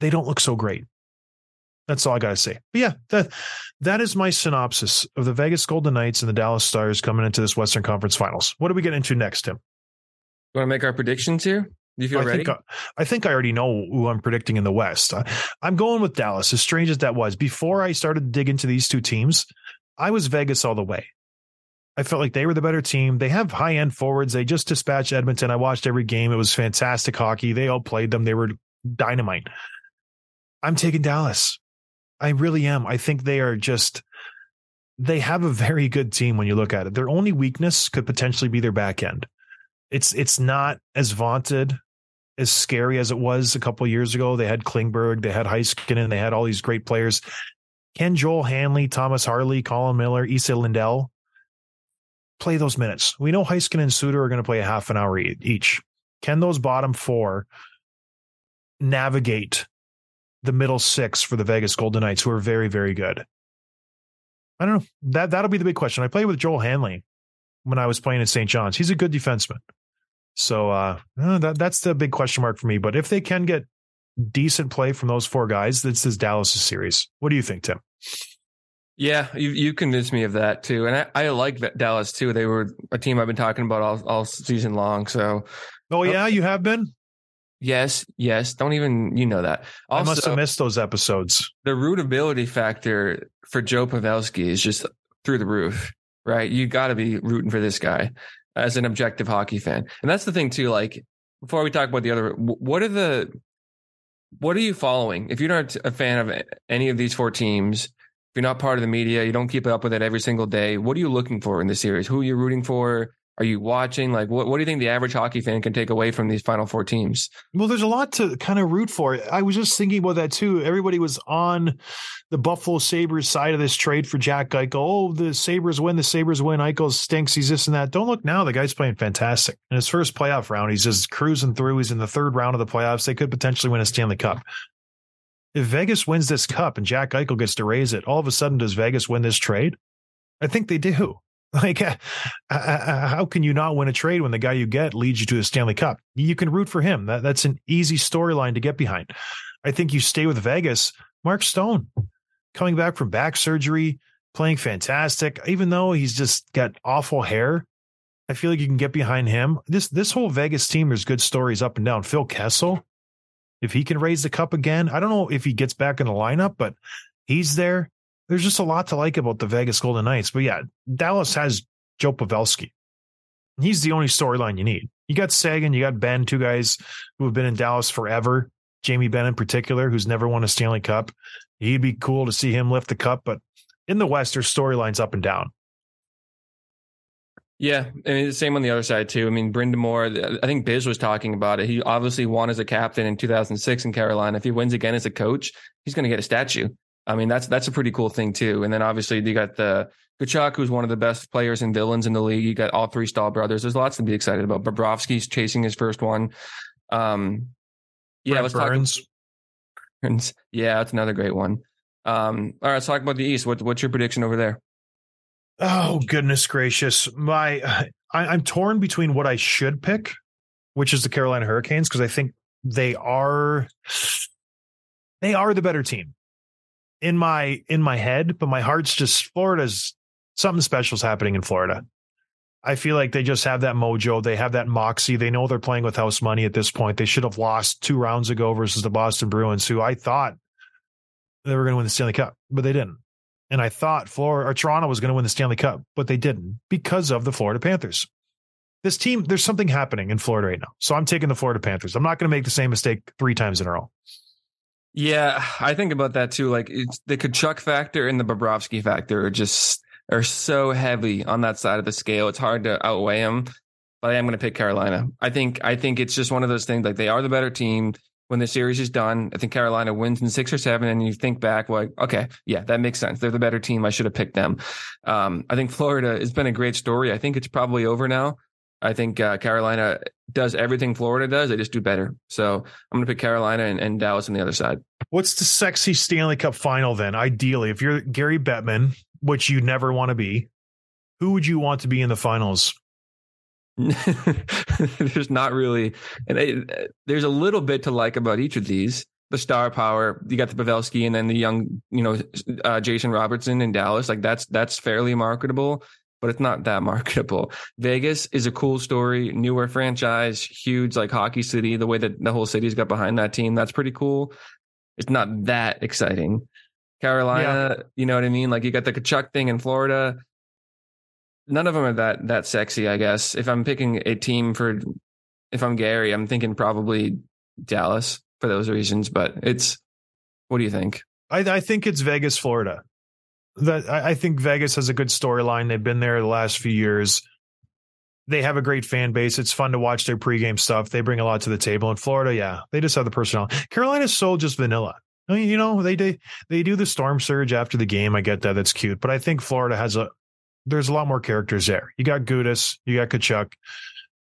they don't look so great. That's all I got to say. But yeah, that that is my synopsis of the Vegas Golden Knights and the Dallas Stars coming into this Western Conference Finals. What do we get into next, Tim? You want to make our predictions here? Do you feel I ready? think I, I think I already know who I'm predicting in the West. I, I'm going with Dallas. As strange as that was, before I started to dig into these two teams, I was Vegas all the way. I felt like they were the better team. They have high end forwards. They just dispatched Edmonton. I watched every game. It was fantastic hockey. They all played them. They were dynamite. I'm taking Dallas. I really am. I think they are just they have a very good team when you look at it. Their only weakness could potentially be their back end. It's it's not as vaunted, as scary as it was a couple years ago. They had Klingberg, they had Heiskanen, they had all these great players. Can Joel Hanley, Thomas Harley, Colin Miller, Esa Lindell play those minutes? We know Heiskanen and Suter are going to play a half an hour each. Can those bottom four navigate the middle six for the Vegas Golden Knights, who are very, very good? I don't know. That that'll be the big question. I played with Joel Hanley when I was playing in St. John's. He's a good defenseman. So uh, uh, that that's the big question mark for me. But if they can get decent play from those four guys, this is Dallas' series. What do you think, Tim? Yeah, you you convinced me of that too, and I, I like Dallas too. They were a team I've been talking about all all season long. So Oh yeah, you have been. Yes, yes, don't even you know that. I must have missed those episodes. the rootability factor for Joe Pavelski is just through the roof, right? You got to be rooting for this guy as an objective hockey fan, and that's the thing too. Like before we talk about the other, what are the what are you following? If you're not a fan of any of these four teams, if you're not part of the media, you don't keep up with it every single day. What are you looking for in the series? Who are you rooting for? Are you watching? Like, what, what do you think the average hockey fan can take away from these final four teams? Well, there's a lot to kind of root for. I was just thinking about that too. Everybody was on the Buffalo Sabres side of this trade for Jack Eichel. Oh, the Sabres win, the Sabres win. Eichel stinks. He's this and that. Don't look now. The guy's playing fantastic. In his first playoff round, he's just cruising through. He's in the third round of the playoffs. They could potentially win a Stanley Cup. If Vegas wins this cup and Jack Eichel gets to raise it, all of a sudden, does Vegas win this trade? I think they do. Like, uh, uh, how can you not win a trade when the guy you get leads you to a Stanley Cup? You can root for him. That, that's an easy storyline to get behind. I think you stay with Vegas. Mark Stone coming back from back surgery, playing fantastic, even though he's just got awful hair. I feel like you can get behind him. This this whole Vegas team, there's good stories up and down. Phil Kessel, if he can raise the cup again, I don't know if he gets back in the lineup, but he's there. There's just a lot to like about the Vegas Golden Knights. But yeah, Dallas has Joe Pavelski. He's the only storyline you need. You got Seguin, you got Benn, two guys who have been in Dallas forever. Jamie Benn in particular, who's never won a Stanley Cup. He'd be cool to see him lift the cup, but in the West, there's storylines up and down. Yeah, I mean, the same on the other side too. I mean, Brind'Amour. I think Biz was talking about it. He obviously won as a captain in 2006 in Carolina. If he wins again as a coach, he's going to get a statue. I mean, that's that's a pretty cool thing too. And then obviously you got the Tkachuk, who's one of the best players and villains in the league. You got all three Staal brothers. There's lots to be excited about. Bobrovsky's chasing his first one. Um, yeah, Brent let's Burns. talk. Burns. Yeah, that's another great one. Um, all right, let's talk about the East. What, what's your prediction over there? Oh goodness gracious! My I, I'm torn between what I should pick, which is the Carolina Hurricanes, because I think they are they are the better team in my in my head, but my heart's just Florida's something special's happening in Florida. I feel like they just have that mojo. They have that moxie. They know they're playing with house money at this point. They should have lost two rounds ago versus the Boston Bruins, who I thought they were going to win the Stanley Cup, but they didn't. And I thought Florida or Toronto was going to win the Stanley Cup, but they didn't because of the Florida Panthers. This team, there's something happening in Florida right now. So I'm taking the Florida Panthers. I'm not going to make the same mistake three times in a row. Yeah, I think about that too. Like the Tkachuk factor and the Bobrovsky factor are just are so heavy on that side of the scale. It's hard to outweigh them. But I am going to pick Carolina. I think I think it's just one of those things. Like they are the better team. When the series is done, I think Carolina wins in six or seven, and you think back like, okay, yeah, that makes sense. They're the better team. I should have picked them. Um, I think Florida has been a great story. I think it's probably over now. I think uh, Carolina does everything Florida does. They just do better. So I'm going to pick Carolina and, and Dallas on the other side. What's the sexy Stanley Cup final then? Ideally, if you're Gary Bettman, which you never want to be, who would you want to be in the finals? there's not really, and it, there's a little bit to like about each of these. The star power, you got the Pavelski, and then the young, you know, uh, Jason Robertson in Dallas. Like that's that's fairly marketable, but it's not that marketable. Vegas is a cool story, newer franchise, huge like hockey city. The way that the whole city's got behind that team, that's pretty cool. It's not that exciting. Carolina, you know what I mean? Like you got the Tkachuk thing in Florida. none of them are that that sexy. I guess if I'm picking a team for, if I'm Gary, I'm thinking probably Dallas for those reasons. But it's, what do you think? I, I think it's Vegas, Florida. That I, I think Vegas has a good storyline. They've been there the last few years. They have a great fan base. It's fun to watch their pregame stuff. They bring a lot to the table. In Florida, yeah, they just have the personnel. Carolina's so just vanilla. I mean, you know, they they they do the storm surge after the game. I get that. That's cute. But I think Florida has a there's a lot more characters there. You got Gudas, you got Tkachuk.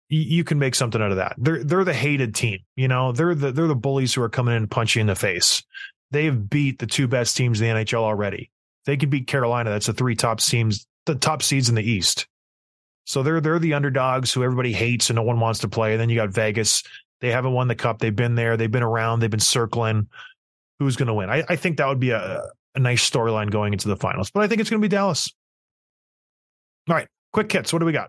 You, you can make something out of that. They're they're the hated team. You know, they're the they're the bullies who are coming in and punching you in the face. They've beat the two best teams in the NHL already. They could beat Carolina. That's the three top teams, the top seeds in the East. So they're they're the underdogs who everybody hates and no one wants to play. And then you got Vegas. They haven't won the cup. They've been there. They've been around. They've been circling. Who's going to win? I, I think that would be a, a nice storyline going into the finals. But I think it's going to be Dallas. All right, quick hits. What do we got?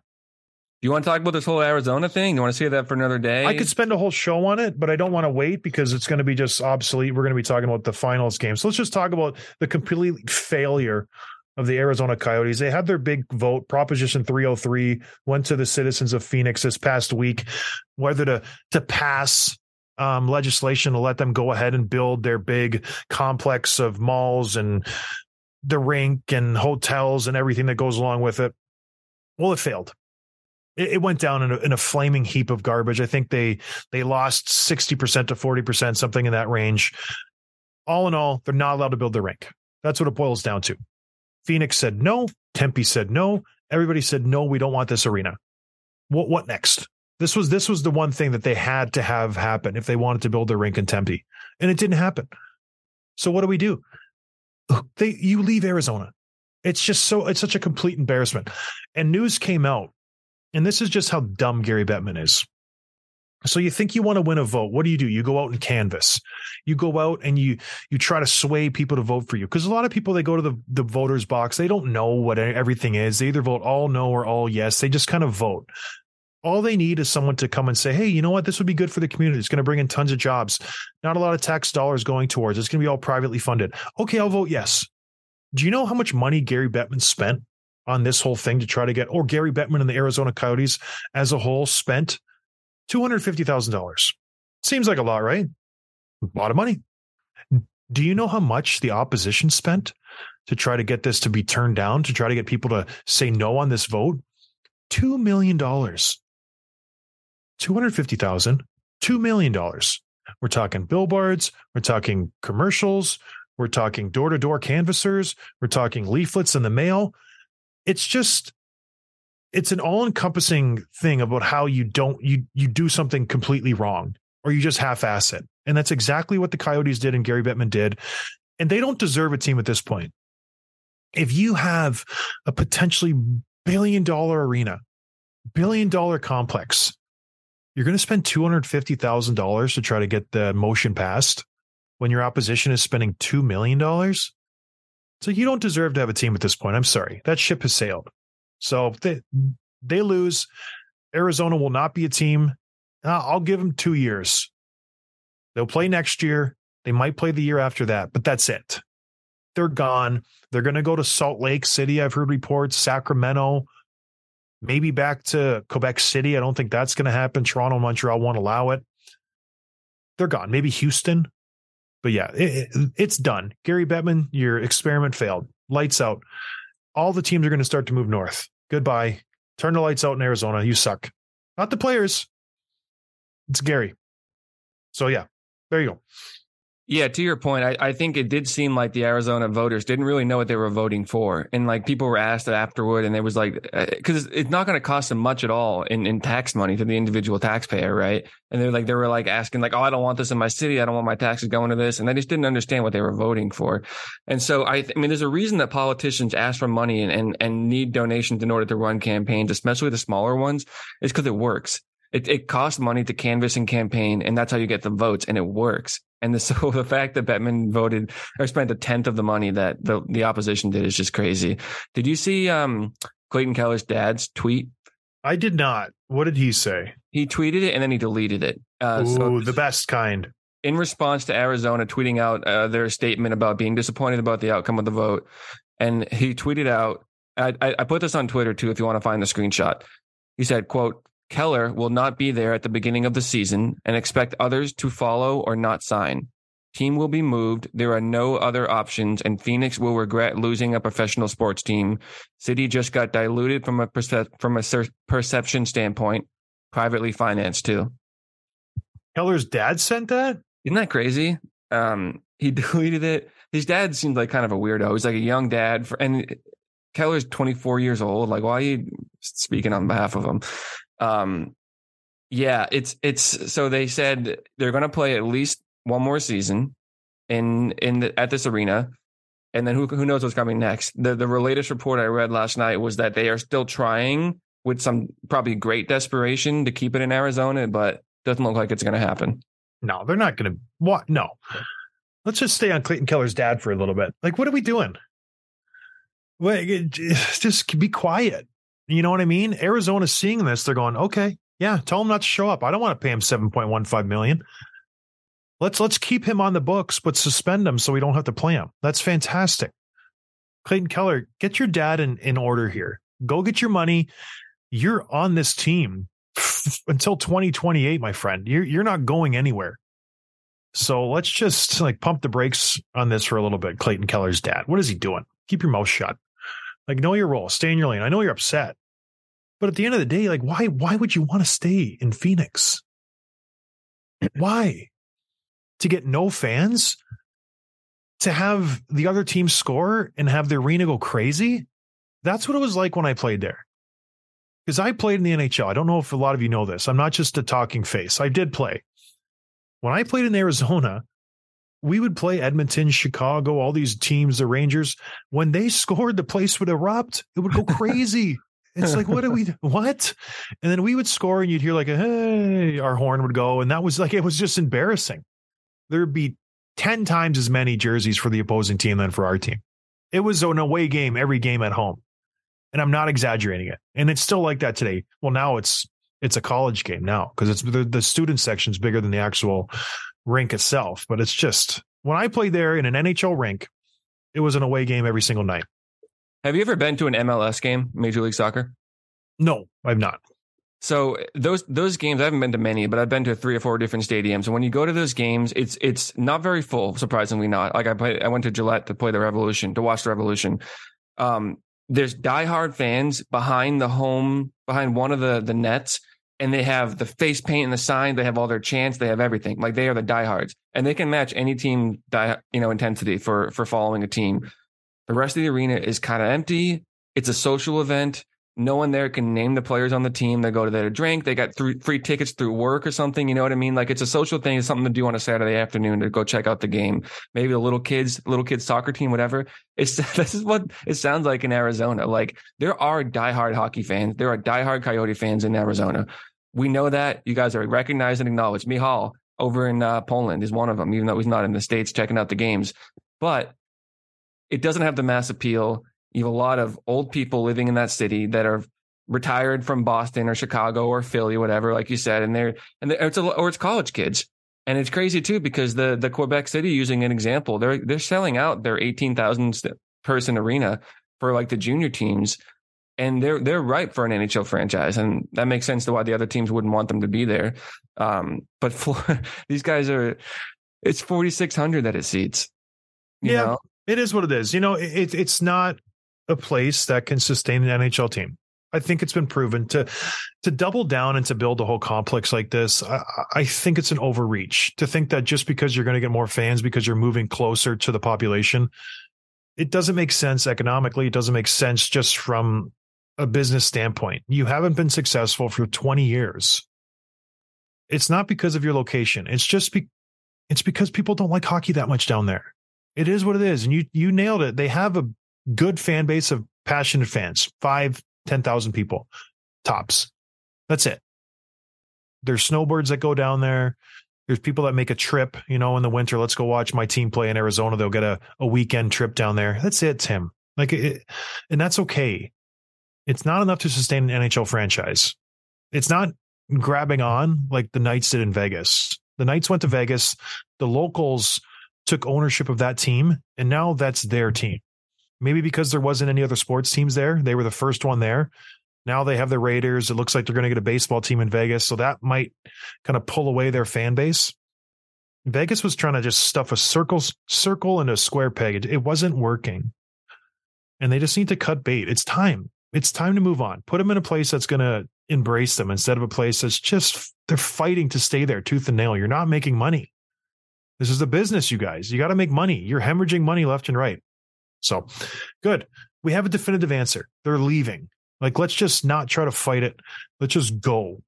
Do you want to talk about this whole Arizona thing? You want to see that for another day? I could spend a whole show on it, but I don't want to wait because it's going to be just obsolete. We're going to be talking about the finals game. So let's just talk about the complete failure of the Arizona Coyotes. They had their big vote, Proposition 303, went to the citizens of Phoenix this past week, whether to to pass um, legislation to let them go ahead and build their big complex of malls and the rink and hotels and everything that goes along with it. Well, it failed it, it went down in a, in a flaming heap of garbage. I think they they lost sixty percent to forty percent, something in that range. All in all, they're not allowed to build their rink. That's what it boils down to. Phoenix said no. Tempe said no. Everybody said no. We don't want this arena. What what next? This was this was the one thing that they had to have happen if they wanted to build their rink in Tempe, and it didn't happen. So what do we do? They you leave Arizona. It's just so it's such a complete embarrassment. And news came out and this is just how dumb Gary Bettman is. So you think you want to win a vote. What do you do? You go out and canvas. You go out and you you try to sway people to vote for you. Because a lot of people they go to the, the voters box, they don't know what everything is. They either vote all no or all yes. They just kind of vote. All they need is someone to come and say, hey, you know what? This would be good for the community. It's going to bring in tons of jobs. Not a lot of tax dollars going towards. It's going to be all privately funded. Okay, I'll vote yes. Do you know how much money Gary Bettman spent on this whole thing to try to get, or Gary Bettman and the Arizona Coyotes as a whole spent $250,000. Seems like a lot, right? A lot of money. Do you know how much the opposition spent to try to get this to be turned down, to try to get people to say no on this vote? $2 million. 250,000, $2 million. We're talking billboards, we're talking commercials, we're talking door to door canvassers, we're talking leaflets in the mail it's just it's an all-encompassing thing about how you don't you you do something completely wrong or you just half-ass it. And that's exactly what the coyotes did and gary bettman did. And they don't deserve a team at this point. If you have a potentially billion dollar arena billion dollar complex you're going to spend $250000 to try to get the motion passed when your opposition is spending $2 million so you don't deserve to have a team at this point. I'm sorry. That ship has sailed. So they they lose. Arizona will not be a team. Uh, I'll give them two years. They'll play next year. They might play the year after that, but that's it. They're gone. They're going to go to Salt Lake City. I've heard reports. Sacramento, maybe back to Quebec City. I don't think that's going to happen. Toronto, Montreal won't allow it. They're gone. Maybe Houston but yeah, it, it, it's done. Gary Bettman, your experiment failed. Lights out. All the teams are going to start to move north. Goodbye. Turn the lights out in Arizona. You suck. Not the players. It's Gary. So yeah, there you go. Yeah, to your point, I, I think it did seem like the Arizona voters didn't really know what they were voting for. And like people were asked afterward, and it was like, because uh, it's not going to cost them much at all in, in tax money to the individual taxpayer, right? And they're like, they were like asking, like, oh, I don't want this in my city. I don't want my taxes going to this. And they just didn't understand what they were voting for. And so I, th- I mean, there's a reason that politicians ask for money and, and, and need donations in order to run campaigns, especially the smaller ones, is because it works. It, it costs money to canvass and campaign, and that's how you get the votes, and it works. And the, so the fact that Bettman voted or spent a tenth of the money that the, the opposition did is just crazy. Did you see um, Clayton Keller's dad's tweet? I did not. What did he say? He tweeted it and then he deleted it. Uh, Ooh, so the best kind. in response to Arizona tweeting out uh, their statement about being disappointed about the outcome of the vote, and he tweeted out, I, I, I put this on Twitter too. If you want to find the screenshot, he said, "quote Keller will not be there at the beginning of the season, and expect others to follow or not sign. Team will be moved. There are no other options, and Phoenix will regret losing a professional sports team. City just got diluted from a perce- from a cer- perception standpoint, privately financed too. Keller's dad sent that. Isn't that crazy? Um, he deleted it. His dad seemed like kind of a weirdo. He's like a young dad, for, and Keller's 24 years old. Like, why are you speaking on behalf of him? Um, yeah, it's it's so they said they're going to play at least one more season in in the, at this arena, and then who who knows what's coming next? The the latest report I read last night was that they are still trying with some probably great desperation to keep it in Arizona, but doesn't look like it's going to happen. No, they're not going to. What? No. Let's just stay on Clayton Keller's dad for a little bit. Like, what are we doing? Wait, just be quiet. You know what I mean? Arizona's seeing this. They're going, okay, yeah, tell him not to show up. I don't want to pay him 7.15 million. Let's let's keep him on the books, but suspend him so we don't have to play him. That's fantastic. Clayton Keller, get your dad in, in order here. Go get your money. You're on this team until 2028, my friend. You're you're not going anywhere. So let's just like pump the brakes on this for a little bit. Clayton Keller's dad. What is he doing? Keep your mouth shut. Like know your role. Stay in your lane. I know you're upset. But at the end of the day, like why why would you want to stay in Phoenix? Why? To get no fans? To have the other team score and have the arena go crazy? That's what it was like when I played there. Because I played in the NHL. I don't know if a lot of you know this. I'm not just a talking face. I did play. When I played in Arizona, we would play Edmonton, Chicago, all these teams, the Rangers. When they scored, the place would erupt. It would go crazy. It's like, what do we, what? And then we would score and you'd hear like a, hey, our horn would go. And that was like, it was just embarrassing. There'd be 10 times as many jerseys for the opposing team than for our team. It was an away game every game at home. And I'm not exaggerating it. And it's still like that today. Well, now it's, it's a college game now because it's the, the student section's bigger than the actual rink itself. But it's just when I played there in an NHL rink, it was an away game every single night. Have you ever been to an MLS game, Major League Soccer? No, I've not. So those those games, I haven't been to many, but I've been to three or four different stadiums. And when you go to those games, it's it's not very full, surprisingly not. Like I played, I went to Gillette to play the Revolution, to watch the Revolution. Um, there's diehard fans behind the home, behind one of the the nets, and they have the face paint and the sign. They have all their chants. They have everything. Like they are the diehards, and they can match any team, die, you know, intensity for for following a team. The rest of the arena is kind of empty. It's a social event. No one there can name the players on the team. They go to there to drink. They got free tickets through work or something. You know what I mean? Like it's a social thing. It's something to do on a Saturday afternoon to go check out the game. Maybe the little kids, little kids soccer team, whatever. It's this is what it sounds like in Arizona. Like there are diehard hockey fans. There are diehard Coyote fans in Arizona. We know that. You guys are recognized and acknowledged. Mihal over in uh, Poland is one of them, even though he's not in the states checking out the games. But it doesn't have the mass appeal. You have a lot of old people living in that city that are retired from Boston or Chicago or Philly, whatever, like you said, and they're and they're, it's a, or it's college kids, and it's crazy too because the the Quebec City using an example, they're they're selling out their eighteen thousand person arena for like the junior teams, and they're they're ripe for an NHL franchise, and that makes sense to why the other teams wouldn't want them to be there. Um, but for these guys are, it's forty six hundred that it seats. You Yeah. know? It is what it is. You know, it, it's not a place that can sustain an NHL team. I think it's been proven to to double down and to build a whole complex like this. I, I think it's an overreach to think that just because you're going to get more fans because you're moving closer to the population, it doesn't make sense economically. It doesn't make sense just from a business standpoint. You haven't been successful for 20 years. It's not because of your location. It's just be, it's because people don't like hockey that much down there. It is what it is. And you you nailed it. They have a good fan base of passionate fans, five, 10,000 people tops. That's it. There's snowbirds that go down there. There's people that make a trip, you know, in the winter. Let's go watch my team play in Arizona. They'll get a, a weekend trip down there. That's it, Tim. Like, it, and that's okay. It's not enough to sustain an NHL franchise. It's not grabbing on like the Knights did in Vegas. The Knights went to Vegas. The locals took ownership of that team, and now that's their team. Maybe because there wasn't any other sports teams there. They were the first one there. Now they have the Raiders. It looks like they're going to get a baseball team in Vegas. So that might kind of pull away their fan base. Vegas was trying to just stuff a circle circle into a square peg. It, it wasn't working. And they just need to cut bait. It's time. It's time to move on. Put them in a place that's going to embrace them instead of a place that's just they're fighting to stay there tooth and nail. You're not making money. This is a business, you guys. You got to make money. You're hemorrhaging money left and right. So good. We have a definitive answer. They're leaving. Like, let's just not try to fight it. Let's just go.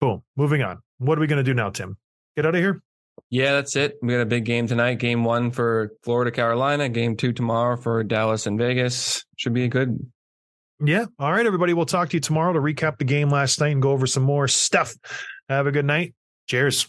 Boom. Moving on. What are we going to do now, Tim? Get out of here? Yeah, that's it. We got a big game tonight. Game one for Florida, Carolina. Game two tomorrow for Dallas and Vegas. Should be a good. Yeah. All right, everybody. We'll talk to you tomorrow to recap the game last night and go over some more stuff. Have a good night. Cheers.